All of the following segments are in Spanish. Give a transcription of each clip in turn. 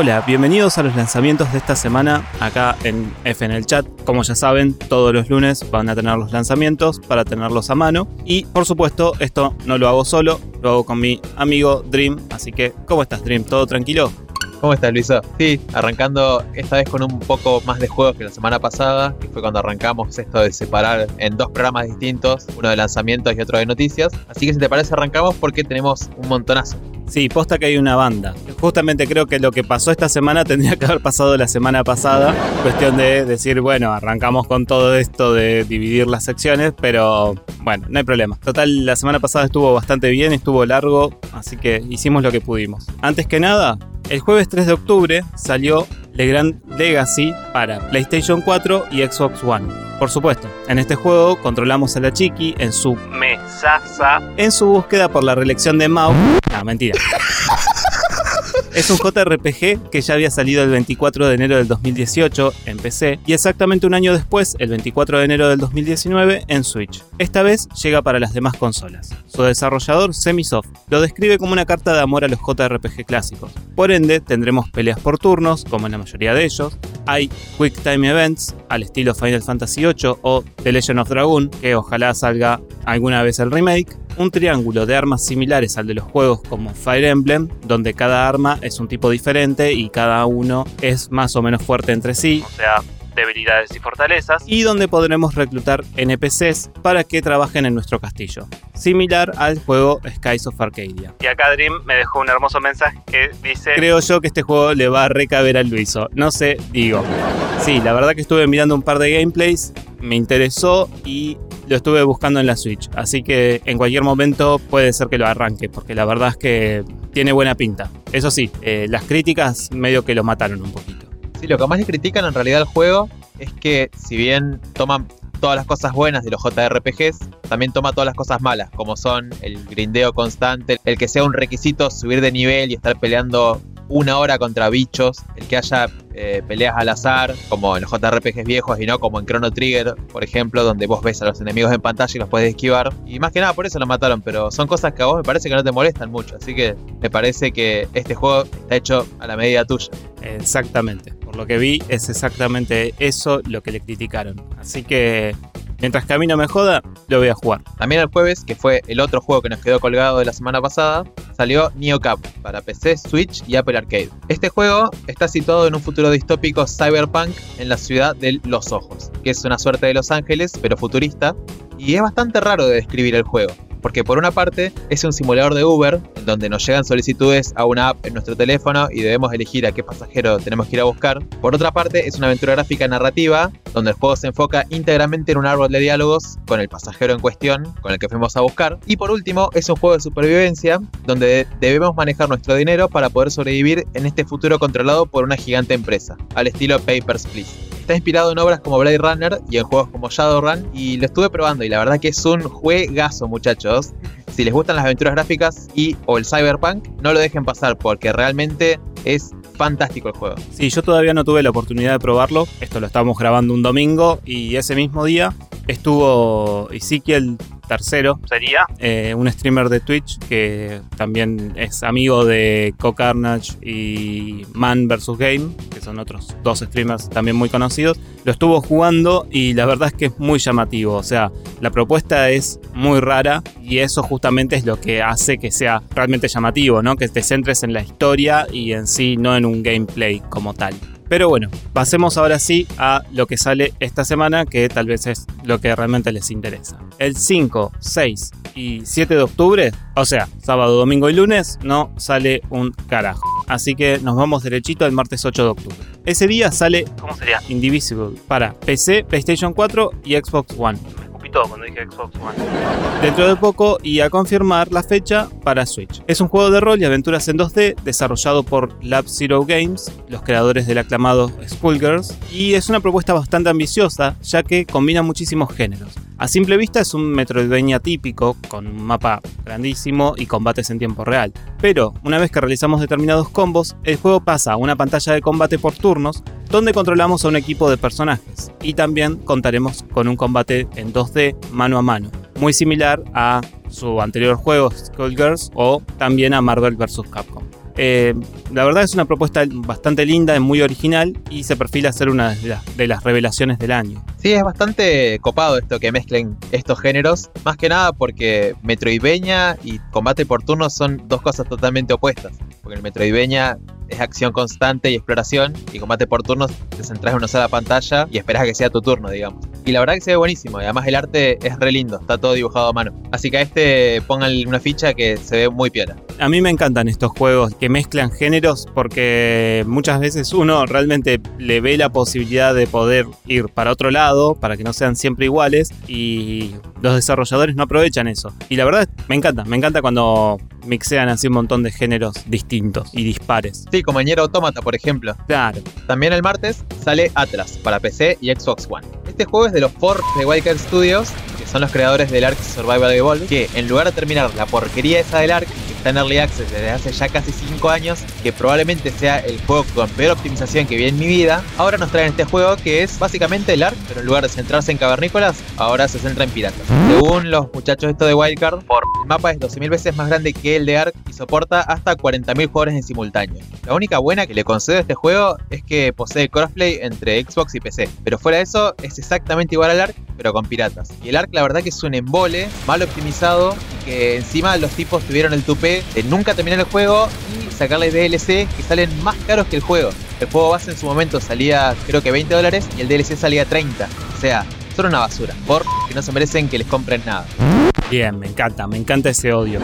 Hola, bienvenidos a los lanzamientos de esta semana acá en F en el chat. Como ya saben, todos los lunes van a tener los lanzamientos para tenerlos a mano. Y por supuesto, esto no lo hago solo, lo hago con mi amigo Dream. Así que, ¿cómo estás Dream? ¿Todo tranquilo? ¿Cómo estás, Luisa? Sí, arrancando esta vez con un poco más de juegos que la semana pasada, que fue cuando arrancamos esto de separar en dos programas distintos, uno de lanzamientos y otro de noticias. Así que si te parece arrancamos porque tenemos un montonazo. Sí, posta que hay una banda. Justamente creo que lo que pasó esta semana tendría que haber pasado la semana pasada. Cuestión de decir, bueno, arrancamos con todo esto de dividir las secciones, pero bueno, no hay problema. Total, la semana pasada estuvo bastante bien, estuvo largo, así que hicimos lo que pudimos. Antes que nada, el jueves 3 de octubre salió The Grand Legacy para PlayStation 4 y Xbox One. Por supuesto, en este juego controlamos a la Chiqui en su mesaza en su búsqueda por la reelección de Mao. No, mentira. Es un JRPG que ya había salido el 24 de enero del 2018 en PC y exactamente un año después, el 24 de enero del 2019, en Switch. Esta vez llega para las demás consolas. Su desarrollador, Semisoft, lo describe como una carta de amor a los JRPG clásicos. Por ende, tendremos peleas por turnos, como en la mayoría de ellos. Hay Quick Time Events, al estilo Final Fantasy VIII o The Legend of Dragon, que ojalá salga alguna vez el remake un triángulo de armas similares al de los juegos como Fire Emblem, donde cada arma es un tipo diferente y cada uno es más o menos fuerte entre sí, o sea, debilidades y fortalezas, y donde podremos reclutar NPCs para que trabajen en nuestro castillo, similar al juego Skies of Arcadia. Y acá Dream me dejó un hermoso mensaje que dice, creo yo que este juego le va a recaber al Luiso, no sé, digo. Sí, la verdad que estuve mirando un par de gameplays, me interesó y lo estuve buscando en la Switch, así que en cualquier momento puede ser que lo arranque, porque la verdad es que tiene buena pinta. Eso sí, eh, las críticas medio que lo mataron un poquito. Sí, lo que más le critican en realidad al juego es que si bien toman todas las cosas buenas de los JRPGs, también toma todas las cosas malas, como son el grindeo constante, el que sea un requisito subir de nivel y estar peleando una hora contra bichos, el que haya eh, peleas al azar, como en los JRPGs viejos y no como en Chrono Trigger, por ejemplo, donde vos ves a los enemigos en pantalla y los puedes esquivar. Y más que nada por eso lo mataron, pero son cosas que a vos me parece que no te molestan mucho, así que me parece que este juego está hecho a la medida tuya. Exactamente, por lo que vi es exactamente eso lo que le criticaron. Así que Mientras que a mí no me joda, lo voy a jugar. También el jueves, que fue el otro juego que nos quedó colgado de la semana pasada, salió Neo Cap para PC, Switch y Apple Arcade. Este juego está situado en un futuro distópico cyberpunk en la ciudad de Los Ojos, que es una suerte de Los Ángeles, pero futurista, y es bastante raro de describir el juego porque por una parte es un simulador de Uber, donde nos llegan solicitudes a una app en nuestro teléfono y debemos elegir a qué pasajero tenemos que ir a buscar. Por otra parte es una aventura gráfica narrativa, donde el juego se enfoca íntegramente en un árbol de diálogos con el pasajero en cuestión, con el que fuimos a buscar. Y por último es un juego de supervivencia, donde debemos manejar nuestro dinero para poder sobrevivir en este futuro controlado por una gigante empresa, al estilo Papers, Please. Está inspirado en obras como Blade Runner y en juegos como Shadowrun y lo estuve probando y la verdad que es un juegazo muchachos. Si les gustan las aventuras gráficas y o el cyberpunk, no lo dejen pasar porque realmente es fantástico el juego. Sí, yo todavía no tuve la oportunidad de probarlo. Esto lo estábamos grabando un domingo y ese mismo día estuvo Ezequiel tercero sería eh, un streamer de Twitch que también es amigo de Co-Carnage y Man vs. Game, que son otros dos streamers también muy conocidos. Lo estuvo jugando y la verdad es que es muy llamativo. O sea, la propuesta es muy rara y eso justamente es lo que hace que sea realmente llamativo, ¿no? Que te centres en la historia y en sí, no en un gameplay como tal. Pero bueno, pasemos ahora sí a lo que sale esta semana, que tal vez es lo que realmente les interesa. El 5, 6 y 7 de octubre, o sea, sábado, domingo y lunes, no sale un carajo. Así que nos vamos derechito al martes 8 de octubre. Ese día sale, ¿cómo sería? Indivisible para PC, PlayStation 4 y Xbox One cuando dije Xbox One. Dentro de poco y a confirmar la fecha para Switch. Es un juego de rol y aventuras en 2D desarrollado por Lab Zero Games, los creadores del aclamado Skullgirls, y es una propuesta bastante ambiciosa ya que combina muchísimos géneros. A simple vista es un Metroidvania típico, con un mapa grandísimo y combates en tiempo real. Pero, una vez que realizamos determinados combos, el juego pasa a una pantalla de combate por turnos, donde controlamos a un equipo de personajes. Y también contaremos con un combate en 2D mano a mano, muy similar a su anterior juego Skullgirls o también a Marvel vs. Capcom. Eh, la verdad es una propuesta bastante linda, muy original y se perfila a ser una de las, de las revelaciones del año. Sí, es bastante copado esto que mezclen estos géneros, más que nada porque Metroidvania y combate por turnos son dos cosas totalmente opuestas. Porque el Metroidvania es acción constante y exploración, y combate por turnos te centras en una sola pantalla y esperas a que sea tu turno, digamos. Y la verdad que se ve buenísimo, y además el arte es re lindo, está todo dibujado a mano. Así que a este pongan una ficha que se ve muy piola. A mí me encantan estos juegos que mezclan géneros porque muchas veces uno realmente le ve la posibilidad de poder ir para otro lado, para que no sean siempre iguales, y los desarrolladores no aprovechan eso. Y la verdad me encanta, me encanta cuando mixean así un montón de géneros distintos y dispares. Sí, como Nier Automata, por ejemplo. Claro. También el martes sale Atlas para PC y Xbox One. Este juego es de los Four de Wildcard Studios, que son los creadores del Ark Survival Evolved, que en lugar de terminar la porquería esa del Ark, que está en Early Access desde hace ya casi 5 años, que probablemente sea el juego con peor optimización que vi en mi vida, ahora nos traen este juego que es básicamente el Ark, pero en lugar de centrarse en cavernícolas, ahora se centra en piratas. Según los muchachos esto de Wildcard, el mapa es 12.000 veces más grande que el de Ark y soporta hasta 40.000 jugadores en simultáneo. La única buena que le concedo a este juego es que posee crossplay entre Xbox y PC, pero fuera de eso es exactamente igual al Ark, pero con piratas. Y el Ark la verdad que es un embole, mal optimizado, y que encima los tipos tuvieron el tupé de nunca terminar el juego y sacarle DLC que salen más caros que el juego. El juego base en su momento salía creo que 20 dólares y el DLC salía 30. O sea, son una basura. Por que no se merecen que les compren nada. Bien, me encanta, me encanta ese odio.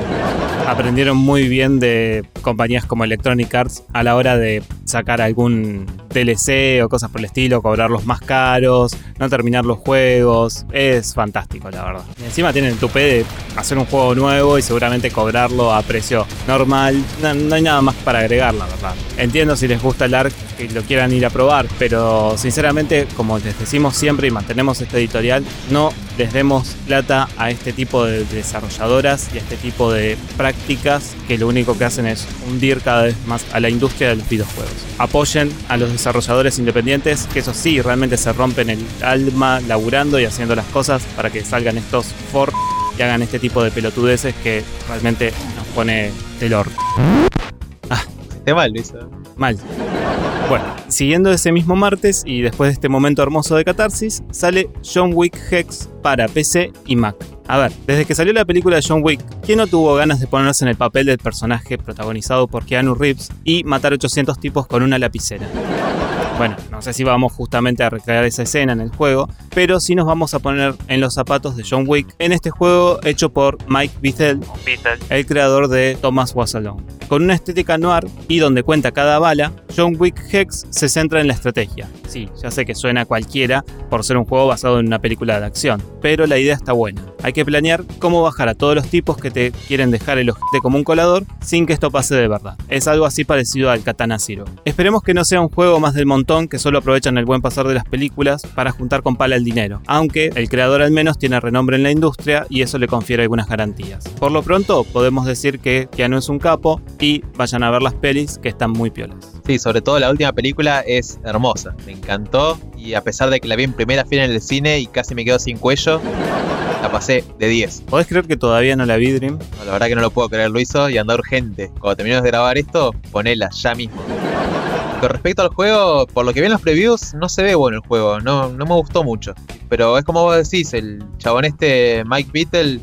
Aprendieron muy bien de compañías como Electronic Arts a la hora de sacar algún DLC o cosas por el estilo, cobrarlos más caros, no terminar los juegos. Es fantástico, la verdad. Y encima tienen el tupé de hacer un juego nuevo y seguramente cobrarlo a precio normal. No, hay nada más para agregar, la verdad. Entiendo si les gusta el ARC que lo quieran ir a probar, pero sinceramente, como les decimos siempre y mantenemos este editorial, no les demos plata a este tipo de desarrolladoras y a este tipo de prácticas que lo único que hacen es hundir cada vez más a la industria de los videojuegos. Apoyen a los desarrolladores independientes, que eso sí, realmente se rompen el alma laburando y haciendo las cosas para que salgan estos for y hagan este tipo de pelotudeces que realmente nos pone del orto. Qué mal, Luis. Mal. Bueno, siguiendo ese mismo martes y después de este momento hermoso de catarsis, sale John Wick Hex para PC y Mac. A ver, desde que salió la película de John Wick, ¿quién no tuvo ganas de ponerse en el papel del personaje protagonizado por Keanu Reeves y matar 800 tipos con una lapicera? Bueno, no sé si vamos justamente a recrear esa escena en el juego, pero sí nos vamos a poner en los zapatos de John Wick en este juego hecho por Mike Bithell, el creador de Thomas Was Alone. Con una estética noir y donde cuenta cada bala, John Wick Hex se centra en la estrategia. Sí, ya sé que suena a cualquiera por ser un juego basado en una película de acción, pero la idea está buena. Hay que planear cómo bajar a todos los tipos que te quieren dejar el ojete como un colador sin que esto pase de verdad. Es algo así parecido al Katana Zero. Esperemos que no sea un juego más del montón que solo aprovechan el buen pasar de las películas para juntar con pala el dinero, aunque el creador al menos tiene renombre en la industria y eso le confiere algunas garantías. Por lo pronto, podemos decir que Keanu es un capo y vayan a ver las pelis que están muy piolas. Sí, sobre todo la última película es hermosa. Me encantó y a pesar de que la vi en primera fila en el cine y casi me quedo sin cuello, la pasé de 10. ¿Podés creer que todavía no la vi, Dream? No, la verdad que no lo puedo creer, lo hizo y anda urgente. Cuando terminemos de grabar esto, ponela ya mismo. Con respecto al juego, por lo que vi en los previews, no se ve bueno el juego, no, no me gustó mucho. Pero es como vos decís, el chabón este, Mike Beatle,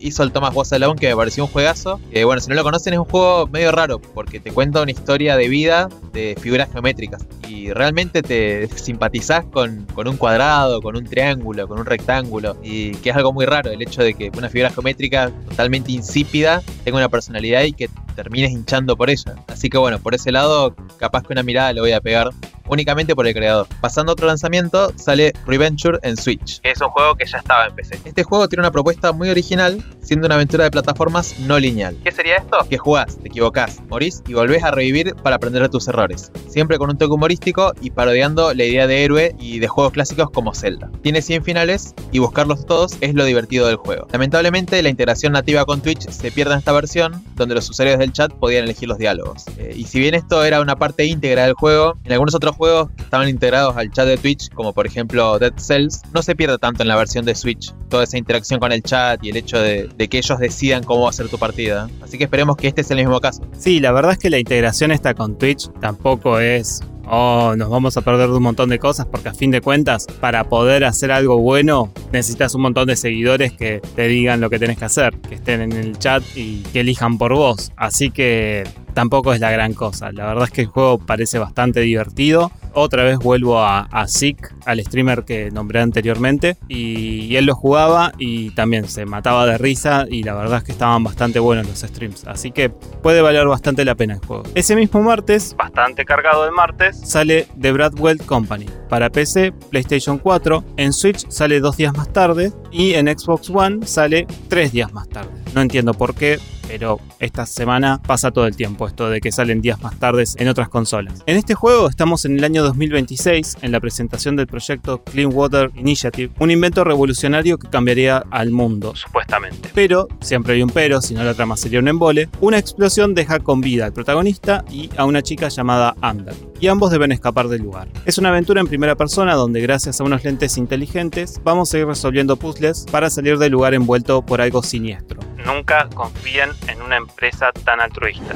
hizo el Thomas Was que me pareció un juegazo. Que bueno, si no lo conocen, es un juego medio raro, porque te cuenta una historia de vida de figuras geométricas. Y realmente te simpatizás con, con un cuadrado, con un triángulo, con un rectángulo. Y que es algo muy raro, el hecho de que una figura geométrica totalmente insípida tenga una personalidad y que termines hinchando por ella. Así que bueno, por ese lado, capaz que una mirada le voy a pegar únicamente por el creador. Pasando a otro lanzamiento, sale Reventure en Switch, que es un juego que ya estaba en PC. Este juego tiene una propuesta muy original, siendo una aventura de plataformas no lineal. ¿Qué sería esto? Que jugás, te equivocás, morís y volvés a revivir para aprender de tus errores. Siempre con un toque humorístico y parodiando la idea de héroe y de juegos clásicos como Zelda. Tiene 100 finales y buscarlos todos es lo divertido del juego. Lamentablemente, la integración nativa con Twitch se pierde en esta versión, donde los usuarios del chat podían elegir los diálogos. Eh, y si bien esto era una parte íntegra del juego, en algunos otros juegos que estaban integrados al chat de Twitch, como por ejemplo Dead Cells, no se pierde tanto en la versión de Switch. Toda esa interacción con el chat y el hecho de, que ellos decidan cómo va a ser tu partida. Así que que esperemos que este sea el mismo caso. Sí, la verdad es que la integración esta con Twitch tampoco es oh, nos vamos a perder de un montón de cosas, porque a fin de cuentas, para poder hacer algo bueno, necesitas un montón de seguidores que te digan lo que tenés que hacer, que estén en el chat y que elijan por vos. Así que tampoco es la gran cosa. La verdad es que el juego parece bastante divertido. Otra vez vuelvo a, a Zeke, al streamer que nombré anteriormente, y, él lo jugaba y también se mataba de risa y la verdad es que estaban bastante buenos los streams. Así que puede valer bastante la pena el juego. Ese mismo martes, bastante cargado el martes, sale The Bradwell Company. Para PC, PlayStation 4, en Switch sale dos días más tarde y en Xbox One sale tres días más tarde. No entiendo por qué, pero esta semana pasa todo el tiempo esto de que salen días más tardes en otras consolas. En este juego estamos en el año 2026 en la presentación del proyecto Clean Water Initiative, un invento revolucionario que cambiaría al mundo, supuestamente. Pero, siempre hay un pero, si no la trama sería un embole, una explosión deja con vida al protagonista y a una chica llamada Amber, y ambos deben escapar del lugar. Es una aventura en primera persona donde gracias a unos lentes inteligentes vamos a ir resolviendo puzzles para salir del lugar envuelto por algo siniestro. Nunca confíen en una empresa tan altruista.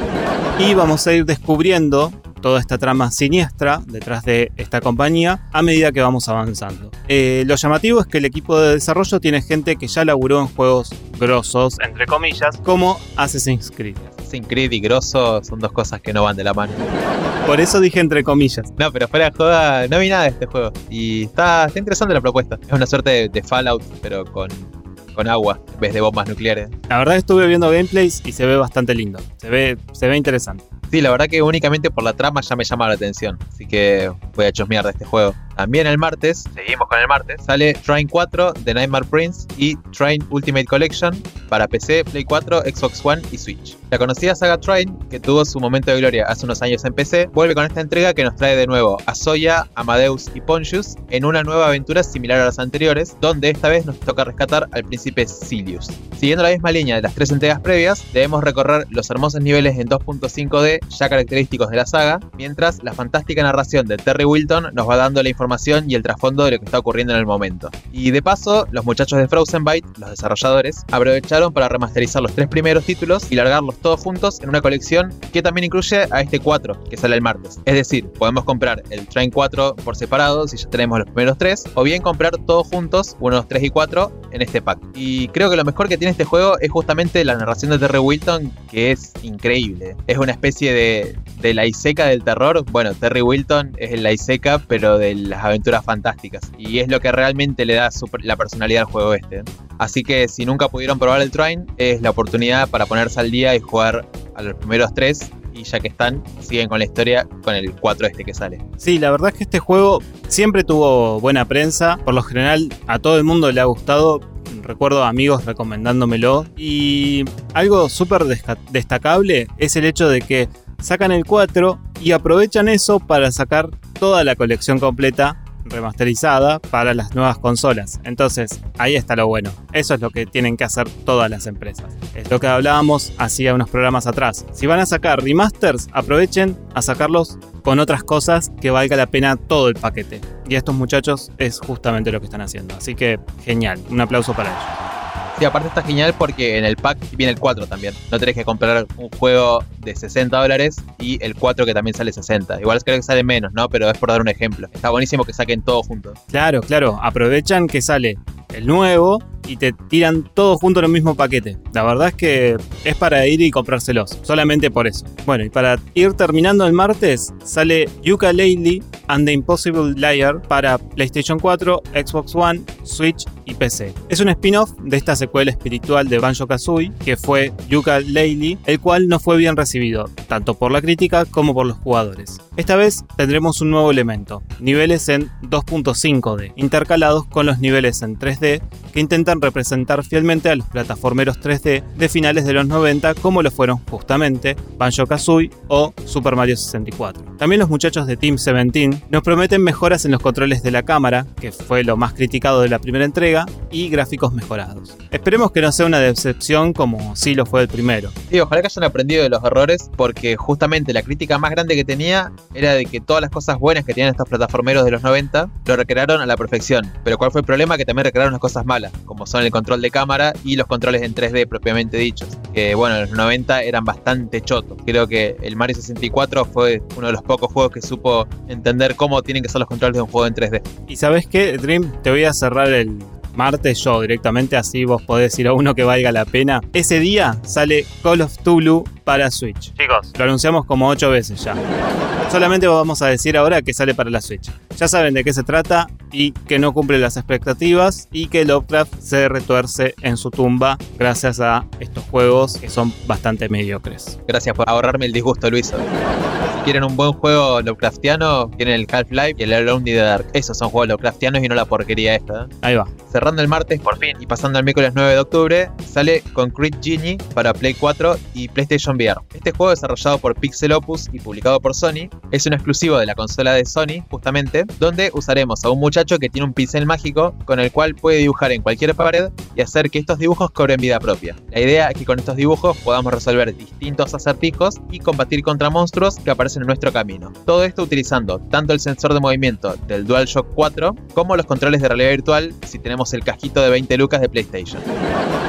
Y vamos a ir descubriendo toda esta trama siniestra detrás de esta compañía a medida que vamos avanzando. Eh, lo llamativo es que el equipo de desarrollo tiene gente que ya laburó en juegos grosos, entre comillas, como Assassin's Creed. Assassin's Creed y grosso son dos cosas que no van de la mano. Por eso dije entre comillas. No, pero fuera de joda, no vi nada de este juego. Y está, está interesante la propuesta. Es una suerte de, de Fallout, pero con con agua en vez de bombas nucleares. La verdad estuve viendo gameplays y se ve bastante lindo. Se ve, se ve interesante. Sí, la verdad que únicamente por la trama ya me llama la atención. Así que voy a chusmear de este juego. También el martes, seguimos con el martes, sale Train 4 de Nightmare Prince y Train Ultimate Collection para PC, Play 4, Xbox One y Switch. La conocida saga Train, que tuvo su momento de gloria hace unos años en PC, vuelve con esta entrega que nos trae de nuevo a Soya, Amadeus y Pontius en una nueva aventura similar a las anteriores, donde esta vez nos toca rescatar al príncipe Silius. Siguiendo la misma línea de las tres entregas previas, debemos recorrer los hermosos niveles en 2.5D ya característicos de la saga, mientras la fantástica narración de Terry Wilton nos va dando la información y el trasfondo de lo que está ocurriendo en el momento. Y de paso, los muchachos de Frozen Byte, los desarrolladores, aprovecharon para remasterizar los tres primeros títulos y todos juntos en una colección que también incluye a este 4 que sale el martes. Es decir, podemos comprar el Train 4 por separado si ya tenemos los primeros tres, o bien comprar todos juntos, unos 3 y 4, en este pack. Y creo que lo mejor que tiene este juego es justamente la narración de Terry Wilton, que es increíble. Es una especie de, la Iseca del terror. Bueno, Terry Wilton es la Iseca, pero de la aventuras fantásticas. Y es lo que realmente le da la personalidad al juego este. Así que si nunca pudieron probar el Train, es la oportunidad para ponerse al día y jugar a los primeros tres. Y ya que están, siguen con la historia con el 4 este que sale. Sí, la verdad es que este juego siempre tuvo buena prensa. Por lo general, a todo el mundo le ha gustado recuerdo amigos recomendándomelo. Y algo súper destacable es el hecho de que sacan el 4 y aprovechan eso para sacar toda la colección completa remasterizada para las nuevas consolas. Entonces, ahí está lo bueno. Eso es lo que tienen que hacer todas las empresas. Es lo que hablábamos hacía unos programas atrás. Si van a sacar remasters, aprovechen a sacarlos con otras cosas que valga la pena todo el paquete. Y estos muchachos es justamente lo que están haciendo. Así que genial, un aplauso para ellos. Y aparte está genial porque en el pack viene el 4 también. No tenés que comprar un juego de 60 dólares y el 4 que también sale 60. Igual creo que sale menos, ¿no? Pero es por dar un ejemplo. Está buenísimo que saquen todo junto. Claro, claro. Aprovechan que sale el nuevo y te tiran todo junto en el mismo paquete. La verdad es que es para ir y comprárselos, solamente por eso. Bueno, y para ir terminando el martes, sale Yuka Laylee and the Impossible Liar para PlayStation 4, Xbox One, Switch y PC. Es un spin-off de esta secuela espiritual de Banjo Kazooie, que fue Yuka Laylee, el cual no fue bien recibido, tanto por la crítica como por los jugadores. Esta vez tendremos un nuevo elemento, niveles en 2.5D, intercalados con los niveles en 3D que intentan representar fielmente a los plataformeros 3D de finales de los 90 como lo fueron justamente Banjo-Kazooie o Super Mario 64. También los muchachos de Team 17 nos prometen mejoras en los controles de la cámara, que fue lo más criticado de la primera entrega, y gráficos mejorados. Esperemos que no sea una decepción como sí lo fue el primero. Y ojalá que hayan aprendido de los errores porque justamente la crítica más grande que tenía era de que todas las cosas buenas que tenían estos plataformeros de los 90 lo recrearon a la perfección. Pero ¿cuál fue el problema? Que también recrearon las cosas malas, como son el control de cámara y los controles en 3D propiamente dichos. Que bueno, en los 90 eran bastante chotos. Creo que el Mario 64 fue uno de los pocos juegos que supo entender cómo tienen que ser los controles de un juego en 3D. Y sabes qué, Dream, te voy a cerrar el martes yo directamente, así vos podés ir a uno que valga la pena. Ese día sale Call of Tulu para Switch. Chicos, lo anunciamos como ocho veces ya. Solamente vamos a decir ahora que sale para la Switch. Ya saben de qué se trata y que no cumple las expectativas y que Lovecraft se retuerce en su tumba gracias a estos juegos que son bastante mediocres. Gracias por ahorrarme el disgusto, Luis. Si quieren un buen juego Lovecraftiano, tienen el Half-Life y el Alone in the Dark. Esos son juegos Lovecraftianos y no la porquería esta. ¿eh? Ahí va. Cerrando el martes, por fin, y pasando al miércoles 9 de octubre, sale Concrete Genie para Play 4 y PlayStation VR. Este juego desarrollado por Pixel Opus y publicado por Sony es un exclusivo de la consola de Sony, justamente, donde usaremos a un muchacho que tiene un pincel mágico con el cual puede dibujar en cualquier pared y hacer que estos dibujos cobren vida propia. La idea es que con estos dibujos podamos resolver distintos acertijos y combatir contra monstruos que aparecen en nuestro camino. Todo esto utilizando tanto el sensor de movimiento del DualShock 4 como los controles de realidad virtual si tenemos el casquito de 20 lucas de PlayStation.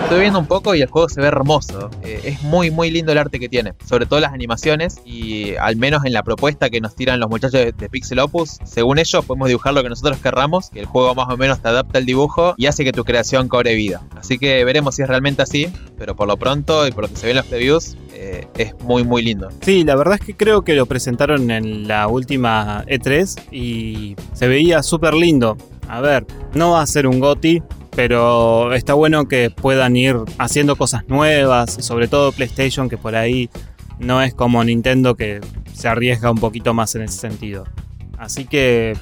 Estoy viendo un poco y el juego se ve hermoso. Eh, es muy muy lindo el arte que tiene, sobre todo las animaciones y al menos en la propuesta que nos tiran los muchachos de, de Pixel Opus, según ellos podemos dibujar lo que nosotros querramos, que el juego más o menos te adapta el dibujo y hace que tu creación cobre vida. Así que veremos si es realmente así, pero por lo pronto y por lo que se ve en los previews, eh, es muy muy lindo. Sí, la verdad es que creo que lo presentaron en la última E3 y se veía súper lindo. A ver, no va a ser un GOTI, pero está bueno que puedan ir haciendo cosas nuevas, sobre todo PlayStation, que por ahí no es como Nintendo que se arriesga un poquito más en ese sentido. Así que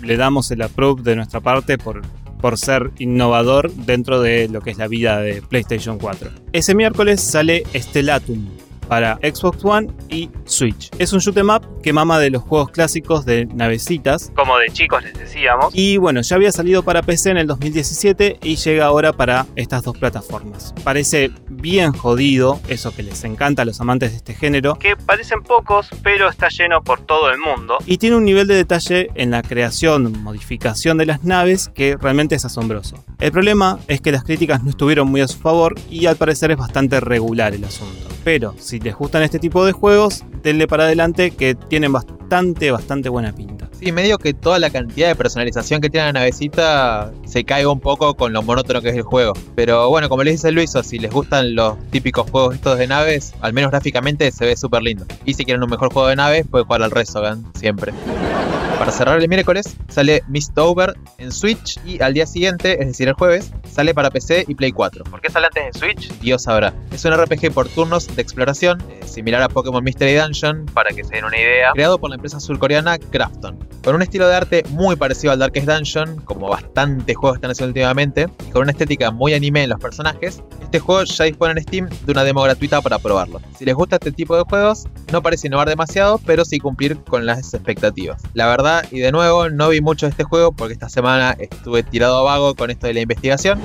le damos el approve de nuestra parte por, por ser innovador dentro de lo que es la vida de PlayStation 4. Ese miércoles sale Stellatum para Xbox One y Switch. Es un shoot em up que mama de los juegos clásicos de navecitas, como de chicos les decíamos. Y bueno, ya había salido para PC en el 2017 y llega ahora para estas dos plataformas. Parece bien jodido, eso que les encanta a los amantes de este género, que parecen pocos, pero está lleno por todo el mundo. Y tiene un nivel de detalle en la creación, modificación de las naves que realmente es asombroso. El problema es que las críticas no estuvieron muy a su favor y al parecer es bastante regular el asunto. Pero si les gustan este tipo de juegos, denle para adelante que tienen bastante, bastante buena pinta. Sí, medio que toda la cantidad de personalización que tiene la navecita se caiga un poco con lo monótono que es el juego. Pero bueno, como les dice Luis, si les gustan los típicos juegos estos de naves, al menos gráficamente se ve súper lindo. Y si quieren un mejor juego de naves, pueden jugar al Resogan, siempre. Para cerrar el miércoles, sale Mistover en Switch y al día siguiente, es decir el jueves, sale para PC y Play 4. ¿Por qué sale antes en Switch? Dios sabrá. Es un RPG por turnos de exploración, eh, similar a Pokémon Mystery Dungeon, para que se den una idea, creado por la empresa surcoreana Krafton. Con un estilo de arte muy parecido al Darkest Dungeon, como bastantes juegos están haciendo últimamente, y con una estética muy anime en los personajes, este juego ya dispone en Steam de una demo gratuita para probarlo. Si les gusta este tipo de juegos, no parece innovar demasiado, pero sí cumplir con las expectativas. La verdad, y de nuevo, no vi mucho de este juego porque esta semana estuve tirado a vago con esto de la investigación.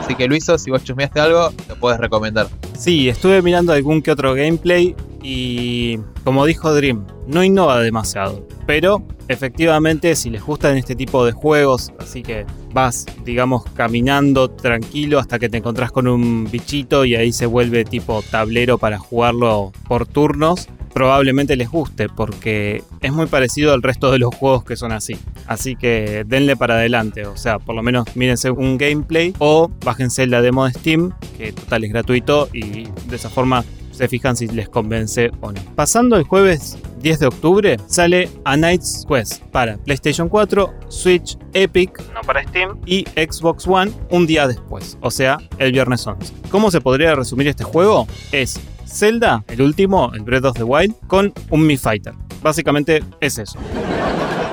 Así que Luiso, si vos chusmeaste algo, lo puedes recomendar. Sí, estuve mirando algún que otro gameplay y como dijo Dream, no innova demasiado. Pero efectivamente si les gustan este tipo de juegos, así que vas, digamos, caminando tranquilo hasta que te encontrás con un bichito y ahí se vuelve tipo tablero para jugarlo por turnos, probablemente les guste porque es muy parecido al resto de los juegos que son así. Así que denle para adelante, o sea, por lo menos mírense un gameplay o bájense la demo de Steam, que total es gratuito y de esa forma se fijan si les convence o no. Pasando el jueves 10 de octubre sale A Night's Quest para PlayStation 4, Switch, Epic, no para Steam, y Xbox One un día después, o sea, el viernes 11. ¿Cómo se podría resumir este juego? Es Zelda, el último, el Breath of the Wild, con un Mi Fighter. Básicamente es eso.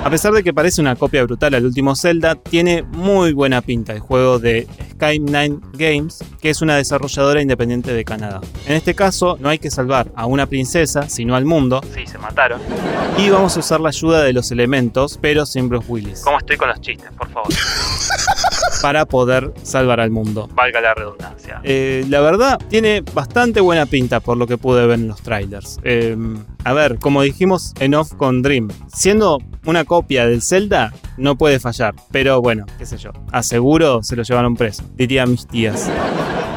A pesar de que parece una copia brutal al último Zelda, tiene muy buena pinta el juego de Sky9 Games, que es una desarrolladora independiente de Canadá. En este caso, no hay que salvar a una princesa, sino al mundo. Sí, se mataron. Y vamos a usar la ayuda de los elementos, pero sin Bruce Willis. ¿Cómo estoy con los chistes, por favor? para poder salvar al mundo. Valga la redundancia. Eh, la verdad, tiene bastante buena pinta por lo que pude ver en los trailers. Eh, a ver, como dijimos en off con Dream, siendo una copia del Zelda, no puede fallar. Pero bueno, qué sé yo, aseguro se lo llevaron preso, diría mis tías.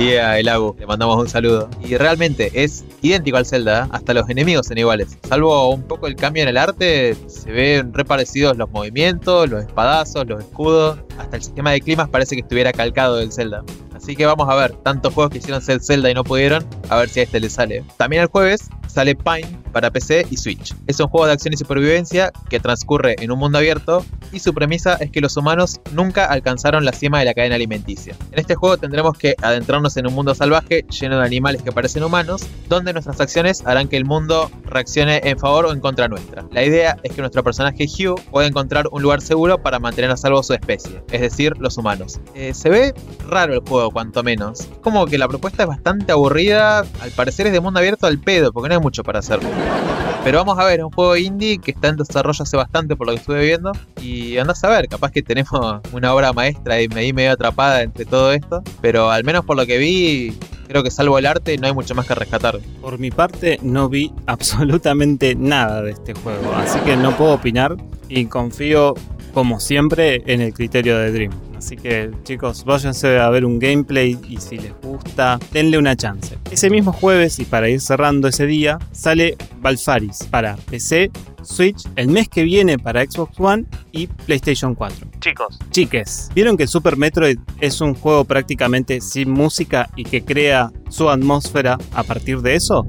El le mandamos un saludo. Y realmente es idéntico al Zelda, ¿eh? hasta los enemigos son iguales. Salvo un poco el cambio en el arte, se ven reparecidos los movimientos, los espadazos, los escudos. Hasta el sistema de climas parece que estuviera calcado del Zelda. Así que vamos a ver, tantos juegos que hicieron ser Zelda y no pudieron, a ver si a este le sale. También el jueves sale Pine para PC y Switch. Es un juego de acción y supervivencia que transcurre en un mundo abierto y su premisa es que los humanos nunca alcanzaron la cima de la cadena alimenticia. En este juego tendremos que adentrarnos en un mundo salvaje lleno de animales que parecen humanos, donde nuestras acciones harán que el mundo reaccione en favor o en contra nuestra. La idea es que nuestro personaje Hugh pueda encontrar un lugar seguro para mantener a salvo su especie, es decir, los humanos. Eh, se ve raro el juego, cuanto menos. Es como que la propuesta es bastante aburrida, al parecer es de mundo abierto al pedo, porque no hay mucho para hacer. Pero vamos a ver, un juego indie que está en desarrollo hace bastante por lo que estuve viendo. Y andás a ver, capaz que tenemos una obra maestra y me di medio atrapada entre todo esto. Pero al menos por lo que vi, creo que salvo el arte no hay mucho más que rescatar. Por mi parte, no vi absolutamente nada de este juego, así que no puedo opinar y confío, como siempre, en el criterio de Dream. Así que chicos, váyanse a ver un gameplay y si les gusta, denle una chance. Ese mismo jueves, y para ir cerrando ese día, sale Valfaris para PC, Switch, el mes que viene para Xbox One y PlayStation 4. Chicos, Chiques, ¿vieron que Super Metroid es un juego prácticamente sin música y que crea su atmósfera a partir de eso?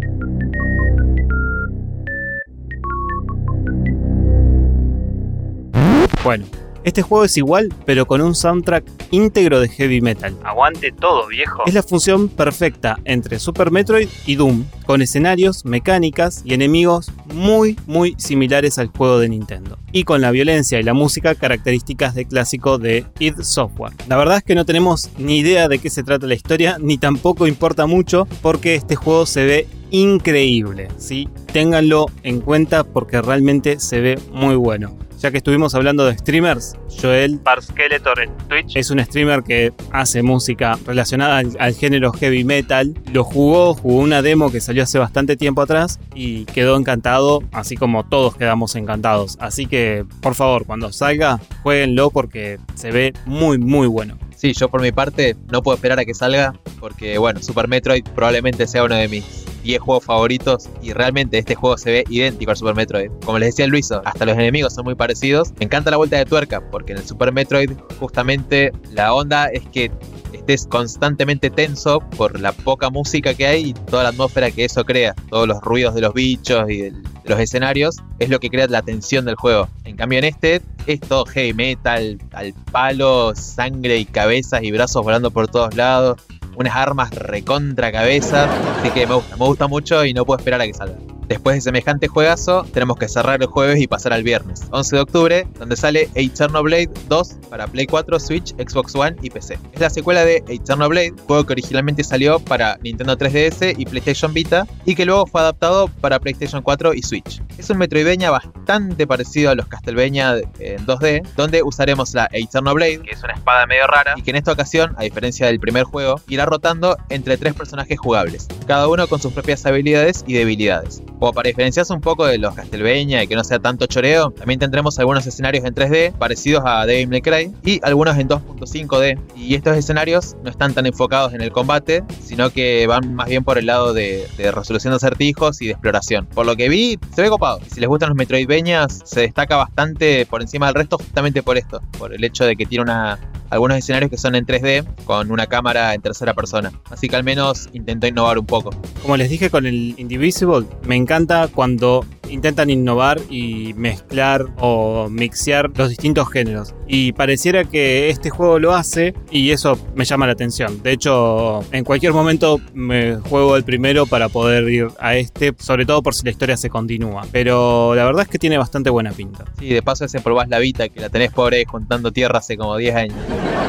Bueno, este juego es igual, pero con un soundtrack íntegro de heavy metal. aguante todo, viejo. Es la función perfecta entre Super Metroid y Doom, con escenarios, mecánicas y enemigos muy, muy similares al juego de Nintendo. Y con la violencia y la música características de clásico de id Software. La verdad es que no tenemos ni idea de qué se trata la historia, ni tampoco importa mucho, porque este juego se ve increíble, ¿sí? Ténganlo en cuenta porque realmente se ve muy bueno. Ya que estuvimos hablando de streamers, Joel Skeletor en Twitch. es un streamer que hace música relacionada al, al género heavy metal. Lo jugó, jugó una demo que salió hace bastante tiempo atrás y quedó encantado, así como todos quedamos encantados. Así que, por favor, cuando salga, jueguenlo porque se ve muy, muy bueno. Sí, yo por mi parte no puedo esperar a que salga porque, bueno, Super Metroid probablemente sea uno de mis 10 juegos favoritos y realmente este juego se ve idéntico al Super Metroid. Como les decía Luiso, hasta los enemigos son muy parecidos. Me encanta la vuelta de tuerca porque en el Super Metroid justamente la onda es que estés constantemente tenso por la poca música que hay y toda la atmósfera que eso crea. Todos los ruidos de los bichos y de los escenarios es lo que crea la tensión del juego. En cambio en este es todo heavy metal, al palo, sangre y cabezas y brazos volando por todos lados. Unas armas recontra cabezas. Así que me gusta, me gusta mucho y no puedo esperar a que salga. Después de semejante juegazo, tenemos que cerrar el jueves y pasar al viernes, 11 de octubre, donde sale Eternal Blade 2 para Play 4, Switch, Xbox One y PC. Es la secuela de Eternal Blade, juego que originalmente salió para Nintendo 3DS y PlayStation Vita, y que luego fue adaptado para PlayStation 4 y Switch. Es un Metroidvania bastante parecido a los Castlevania en 2D, donde usaremos la Eternal Blade, Que es una espada medio rara. y que en esta ocasión, a diferencia del primer juego, irá rotando entre tres personajes jugables, cada uno con sus propias habilidades y debilidades. Como para diferenciarse un poco de los Castlevania y que no sea tanto choreo, también tendremos algunos escenarios en 3D parecidos a Devil May Cry y algunos en 2.5D. Y estos escenarios no están tan enfocados en el combate, sino que van más bien por el lado de, de resolución de acertijos y de exploración. Por lo que vi, se ve copado. Si les gustan los Metroidvanias, se destaca bastante por encima del resto justamente por esto, por el hecho de que tiene una, algunos escenarios que son en 3D con una cámara en tercera persona. Así que al menos intentó innovar un poco. Como les dije con el Indivisible, me encanta cuando intentan innovar y mezclar o mixear los distintos géneros. Y pareciera que este juego lo hace y eso me llama la atención. De hecho, en cualquier momento me juego el primero para poder ir a este, sobre todo por si la historia se continúa. Pero la verdad es que tiene bastante buena pinta. Sí, de paso ese probás la Vita, que la tenés pobre juntando tierra hace como 10 años.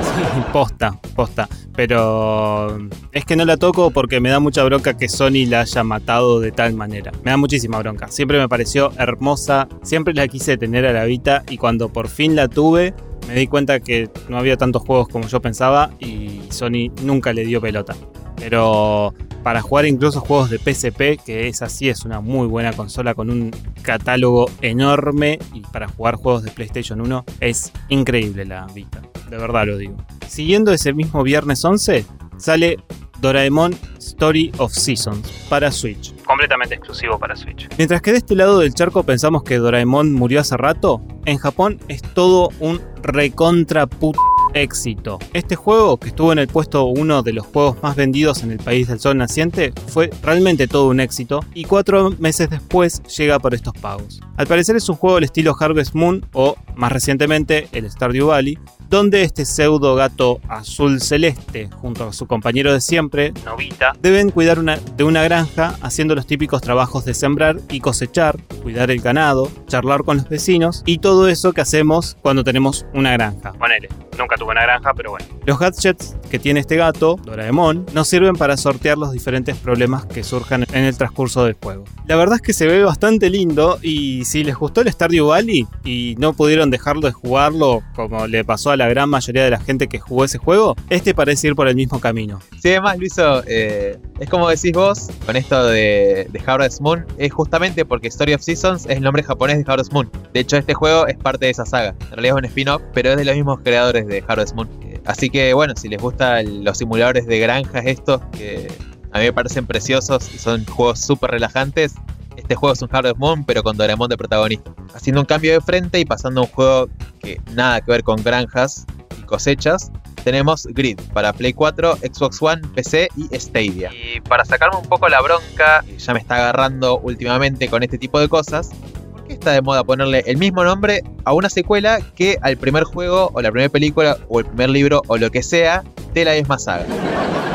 Sí, posta, posta. Pero es que no la toco porque me da mucha bronca que Sony la haya matado de tal manera. Me da muchísima bronca. Siempre me pareció hermosa. Siempre la quise tener a la Vita y cuando por fin la tuve me di cuenta que no había tantos juegos como yo pensaba y Sony nunca le dio pelota. Pero para jugar incluso juegos de PSP, que es así, es una muy buena consola con un catálogo enorme y para jugar juegos de PlayStation 1 es increíble la Vita, de verdad lo digo. Siguiendo ese mismo viernes 11, sale Doraemon Story of Seasons para Switch. Completamente exclusivo para Switch. Mientras que de este lado del charco pensamos que Doraemon murió hace rato, en Japón es todo un recontra puto éxito. Este juego, que estuvo en el puesto uno de los juegos más vendidos en el país del sol naciente, fue realmente todo un éxito y cuatro meses después llega por estos pagos. Al parecer es un juego del estilo Harvest Moon o, más recientemente, el Stardew Valley, donde este pseudo gato azul celeste, junto a su compañero de siempre, Novita. deben cuidar una- de una granja haciendo los típicos trabajos de sembrar y cosechar, cuidar el ganado, charlar con los vecinos y todo eso que hacemos cuando tenemos una granja. Ponele. Nunca tuve una granja, pero bueno. Los gadgets que tiene este gato, Doraemon, nos sirven para sortear los diferentes problemas que surjan en el transcurso del juego. La verdad es que se ve bastante lindo y si les gustó el Stardew Valley y no pudieron dejarlo de jugarlo como le pasó a la gran mayoría de la gente que jugó ese juego, este parece ir por el mismo camino. Sí, además, Luiso, eh, es como decís vos, con esto de, de Harvest Moon, es justamente porque Story of Seasons es el nombre japonés de Harvest Moon. De hecho, este juego es parte de esa saga. En realidad es un spin-off, pero es de los mismos creadores de Harvest Moon. Eh, Así que, bueno, si les gustan los simuladores de granjas estos, que a mí me parecen preciosos y son juegos súper relajantes, este juego es un Harvest Moon, pero con Doraemon de protagonista. Haciendo un cambio de frente y pasando a un juego que nada que ver con granjas y cosechas, tenemos Grid para Play 4, Xbox One, PC y Stadia. Y para sacarme un poco la bronca, que ya me está agarrando últimamente con este tipo de cosas, ¿por qué está de moda ponerle el mismo nombre a una secuela que al primer juego o la primera película o el primer libro o lo que sea de la misma saga?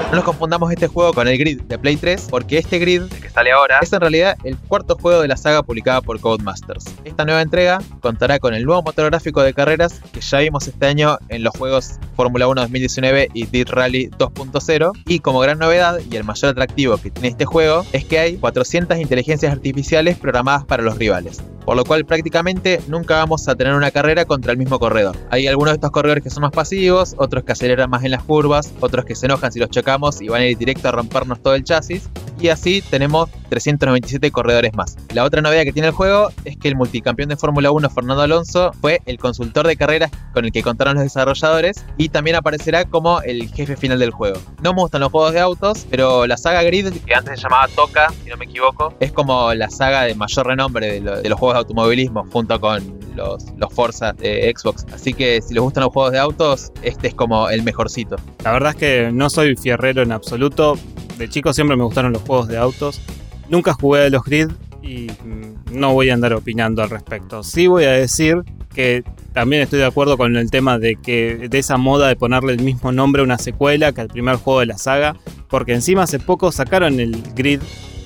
No nos confundamos este juego con el Grid de Play 3, porque este Grid El que sale ahora. es en realidad el cuarto juego de la saga publicada por Codemasters. Esta nueva entrega contará con el nuevo motor gráfico de carreras que ya vimos este año en los juegos Fórmula 1 2019 y Dirt Rally 2.0 y como gran novedad y el mayor atractivo que tiene este juego es que hay 400 inteligencias artificiales programadas para los rivales. Por lo cual prácticamente nunca vamos a tener una carrera contra el mismo corredor. Hay algunos de estos corredores que son más pasivos, otros que aceleran más en las curvas, otros que se enojan si los chocamos y van a ir directo a rompernos todo el chasis y así tenemos 397 corredores más. La otra novedad que tiene el juego es que el multicampeón de Fórmula 1 Fernando Alonso fue el consultor de carreras con el que contaron los desarrolladores y también aparecerá como el jefe final del juego. No me gustan los juegos de autos, pero la saga Grid Que antes se llamaba Toca, si no me equivoco. es como la saga de mayor renombre de, de los juegos de automovilismo junto con los, los Forza de Xbox. Así que si les gustan los juegos de autos, este es como el mejorcito. La verdad es que no soy fierrero en absoluto. De chico siempre me gustaron los juegos de autos. Nunca jugué a los grid y mm, no voy a andar opinando al respecto. Sí voy a decir que también estoy de acuerdo con el tema de que de esa moda de ponerle el mismo nombre a una secuela que al primer juego de la saga, porque encima hace poco sacaron el grid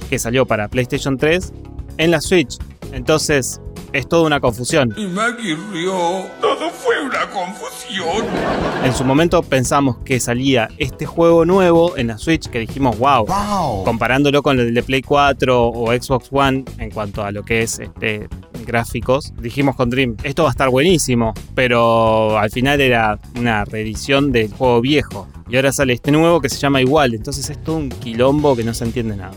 que salió para PlayStation 3 en la Switch. Entonces es toda una confusión. Y Maggie rió. Todo fue una confusión. En su momento pensamos que salía este juego nuevo en la Switch que dijimos, wow, comparándolo con el de Play 4 o Xbox One en cuanto a lo que es este, gráficos, dijimos con Dream, esto va a estar buenísimo, pero al final era una reedición del juego viejo. Y ahora sale este nuevo que se llama igual, entonces es todo un quilombo que no se entiende nada.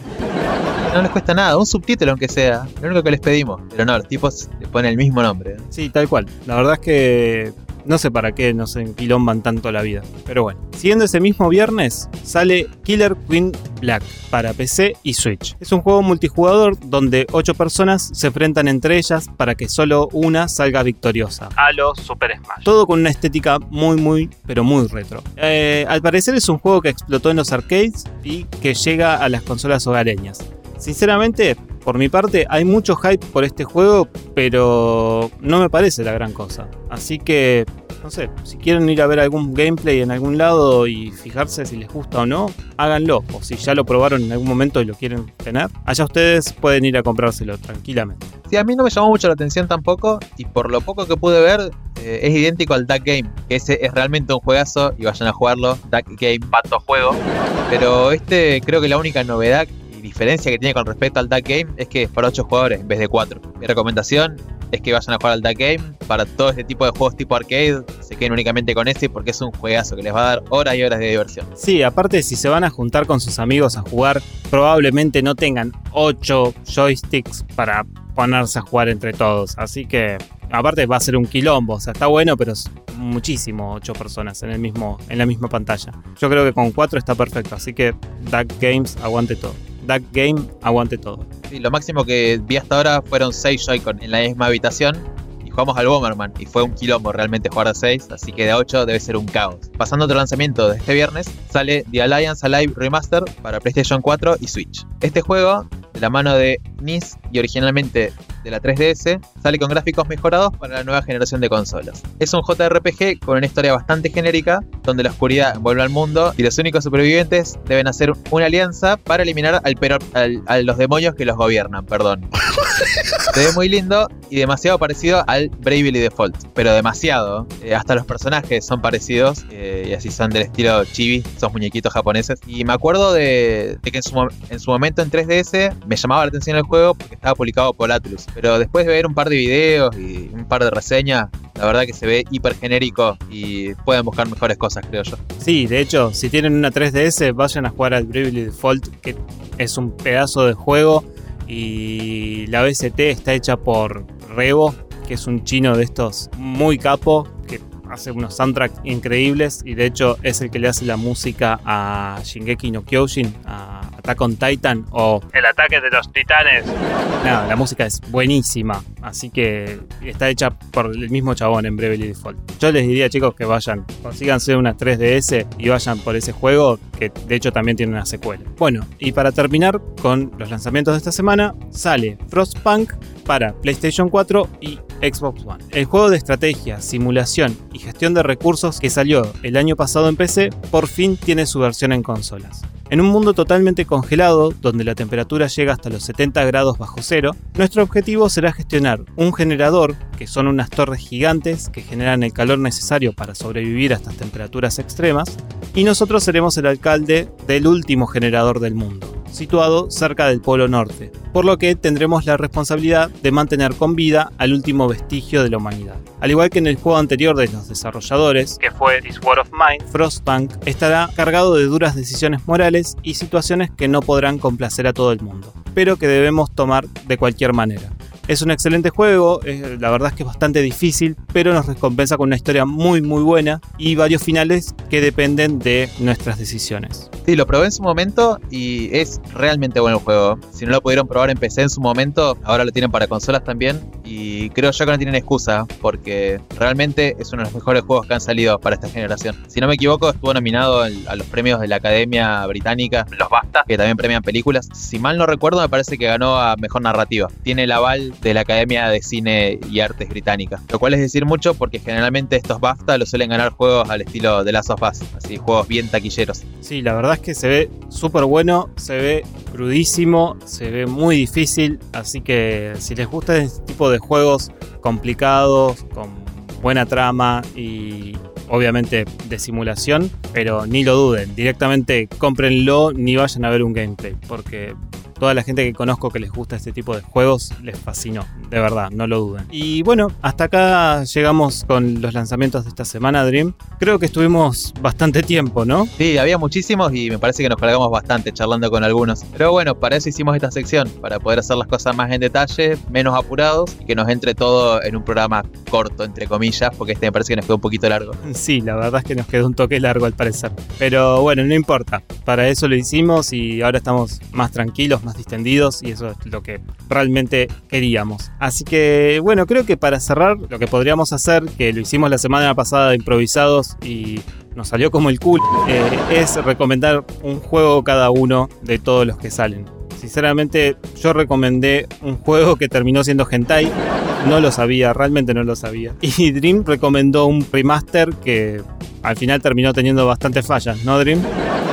No les cuesta nada, un subtítulo aunque sea, lo único que les pedimos. Pero no, los tipos le ponen el mismo nombre. Sí, tal cual. La verdad es que no sé para qué nos enquilomban tanto la vida. Pero bueno. Siguiendo ese mismo viernes, sale Killer Queen Black para PC y Switch. Es un juego multijugador donde 8 personas se enfrentan entre ellas para que solo una salga victoriosa. A los Super Smash. Todo con una estética muy, muy, pero muy retro. Eh, al parecer es un juego que explotó en los arcades y que llega a las consolas hogareñas. Sinceramente, por mi parte, hay mucho hype por este juego, pero no me parece la gran cosa. Así que, no sé, si quieren ir a ver algún gameplay en algún lado y fijarse si les gusta o no, háganlo. O si ya lo probaron en algún momento y lo quieren tener, allá ustedes pueden ir a comprárselo tranquilamente. Sí, a mí no me llamó mucho la atención tampoco, y por lo poco que pude ver, eh, es idéntico al Duck Game, que ese es realmente un juegazo, y vayan a jugarlo, Duck Game. Pato juego. Pero este creo que la única novedad diferencia que tiene con respecto al Duck Game es que es para 8 jugadores en vez de 4. Mi recomendación es que vayan a jugar al Duck Game. Para todo este tipo de juegos tipo arcade, se queden únicamente con ese porque es un juegazo que les va a dar horas y horas de diversión. Sí, aparte si se van a juntar con sus amigos a jugar, probablemente no tengan 8 joysticks para ponerse a jugar entre todos. Así que, aparte va a ser un quilombo. O sea, está bueno, pero es muchísimo 8 personas en, el mismo, en la misma pantalla. Yo creo que con 4 está perfecto. Así que Duck Games aguante todo. Duck Game aguante todo. Lo máximo que vi hasta ahora fueron 6 Joy-Con en la misma habitación. Y jugamos al Bomberman y fue un quilombo realmente jugar a 6, así que de 8 debe ser un caos. Pasando a otro lanzamiento de este viernes, sale The Alliance Alive Remaster para PlayStation 4 y Switch. Este juego, de la mano de NIS y originalmente de la 3DS, sale con gráficos mejorados para la nueva generación de consolas. Es un JRPG con una historia bastante genérica, donde la oscuridad envuelve al mundo y los únicos supervivientes deben hacer una alianza para eliminar al pero- al- a los demonios que los gobiernan, perdón. Se ve muy lindo y demasiado parecido al Bravely Default, pero demasiado. Eh, hasta los personajes son parecidos eh, y así son del estilo chibi, son muñequitos japoneses. Y me acuerdo de, de que en su, en su momento en 3DS me llamaba la atención el juego porque estaba publicado por Atlus, pero después de ver un par de videos y un par de reseñas, la verdad que se ve hiper genérico y pueden buscar mejores cosas, creo yo. Sí, de hecho, si tienen una 3DS, vayan a jugar al Bravely Default, que es un pedazo de juego. Y la BST está hecha por Revo, que es un chino de estos muy capo, que hace unos soundtracks increíbles. Y de hecho, es el que le hace la música a Shingeki no Kyojin, Attack on Titan. O, El ataque de los titanes. nada, la música es buenísima. Así que está hecha por el mismo chabón en Bravely Default. Yo les diría, chicos, que vayan, consíganse una 3DS y vayan por ese juego, que de hecho también tiene una secuela. Bueno, y para terminar con los lanzamientos de esta semana, sale Frostpunk para PlayStation 4 y Xbox One. El juego de estrategia, simulación y gestión de recursos que salió el año pasado en PC, por fin tiene su versión en consolas. En un mundo totalmente congelado, donde la temperatura llega hasta los 70 grados bajo cero, nuestro objetivo será gestionar un generador, que son unas torres gigantes que generan el calor necesario para sobrevivir a estas temperaturas extremas, y nosotros seremos el alcalde del último generador del mundo, situado cerca del Polo Norte, por lo que tendremos la responsabilidad de mantener con vida al último vestigio de la humanidad. Al igual que en el juego anterior de los desarrolladores, Que fue This War of Mine. Frostpunk estará cargado de duras decisiones morales y situaciones que no podrán complacer a todo el mundo, pero que debemos tomar de cualquier manera. Es un excelente juego, la verdad es que es bastante difícil, pero nos recompensa con una historia muy muy buena y varios finales que dependen de nuestras decisiones. Sí, lo probé en su momento y es realmente bueno el juego. Si no lo pudieron probar en PC en su momento, ahora lo tienen para consolas también. Y creo yo que no tienen excusa, porque realmente es uno de los mejores juegos que han salido para esta generación. Si no me equivoco, estuvo nominado a los premios de la Academia Británica, Los basta. que también premian películas. Si mal no recuerdo, me parece que ganó a Mejor Narrativa. Tiene el aval de la Academia de Cine y Artes Británica. Lo cual es decir mucho porque generalmente estos BAFTA los suelen ganar juegos al estilo de Last of Us. Así, juegos bien taquilleros. Sí, la verdad es que se ve súper bueno, se ve crudísimo, se ve muy difícil, así que si les gusta este tipo de juegos complicados, con buena trama y obviamente de simulación, pero ni lo duden, directamente cómprenlo ni vayan a ver un gameplay, porque toda la gente que conozco que les gusta este tipo de juegos les fascinó, de verdad, no lo duden. Y bueno, hasta acá llegamos con los lanzamientos de esta semana, Dream. Creo que estuvimos bastante tiempo, ¿no? Sí, había muchísimos y me parece que nos colgamos bastante charlando con algunos. Pero bueno, para eso hicimos esta sección, para poder hacer las cosas más en detalle, menos apurados y que nos entre todo en un programa corto, entre comillas, porque este me parece que nos quedó un poquito largo. Sí, la verdad es que nos quedó un toque largo al parecer. Pero bueno, no importa. Para eso lo hicimos y ahora estamos más tranquilos, más distendidos y eso es lo que realmente queríamos. Así que bueno, creo que para cerrar lo que podríamos hacer, que lo hicimos la semana pasada improvisados y nos salió como el culo, eh, es recomendar un juego cada uno de todos los que salen. Sinceramente, yo recomendé un juego que terminó siendo hentai. No lo sabía, realmente no lo sabía. Y Dream recomendó un remaster que al final terminó teniendo bastantes fallas, ¿no, Dream?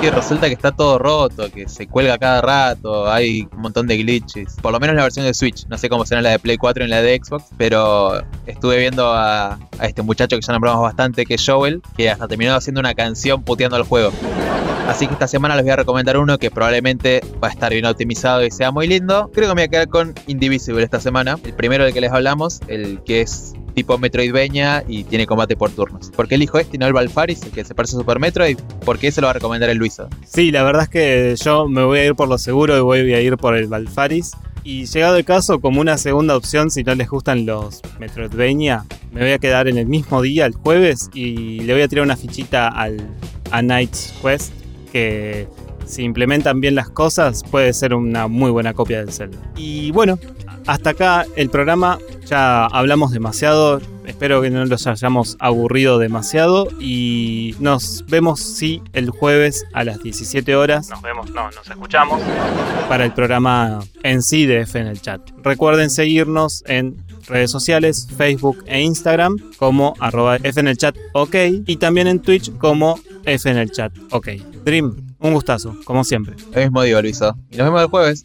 Y resulta que está todo roto, que se cuelga cada rato, hay un montón de glitches. Por lo menos la versión de Switch, no sé cómo será la de Play 4 y la de Xbox, pero estuve viendo a, a este muchacho que ya nombramos bastante, que es Joel, que hasta terminó haciendo una canción puteando el juego. Así que esta semana les voy a recomendar uno que probablemente va a estar bien optimizado y sea muy lindo. Creo que me voy a quedar con Indivisible esta semana. El primero del que les hablamos, el que es tipo Metroidvania y tiene combate por turnos. ¿Por qué elijo este y no el Valfaris, el que se parece a Super Metroid? ¿Por qué se lo va a recomendar el Luiso? Sí, la verdad es que yo me voy a ir por lo seguro y voy a ir por el Valfaris. Y llegado el caso, como una segunda opción, si no les gustan los Metroidvania, me voy a quedar en el mismo día, el jueves, y le voy a tirar una fichita al, a Knight's Quest, que si implementan bien las cosas puede ser una muy buena copia del Zelda. Y bueno, hasta acá el programa, ya hablamos demasiado, espero que no los hayamos aburrido demasiado y nos vemos sí el jueves a las 17 horas Nos vemos, no, nos escuchamos. para el programa en sí de F en el chat. Recuerden seguirnos en redes sociales, Facebook e Instagram como arroba F en el chat ok y también en Twitch como F en el chat ok. Dream, un gustazo, como siempre. Lo mismo digo, Luiso. Y nos vemos el jueves.